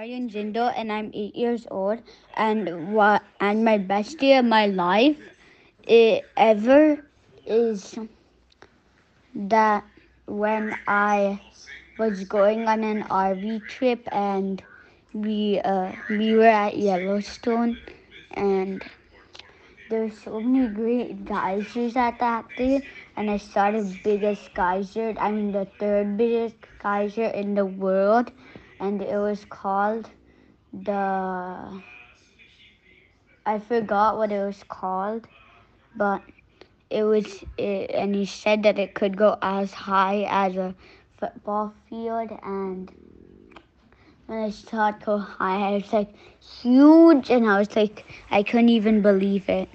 Aryan Jindo and I'm eight years old. And what and my best day of my life it, ever is that when I was going on an RV trip and we uh, we were at Yellowstone and there's so many great geysers at that day and I saw the biggest geyser, I mean the third biggest geyser in the world and it was called the I forgot what it was called, but it was it, and he said that it could go as high as a football field and when I saw it go high I was like huge and I was like I couldn't even believe it.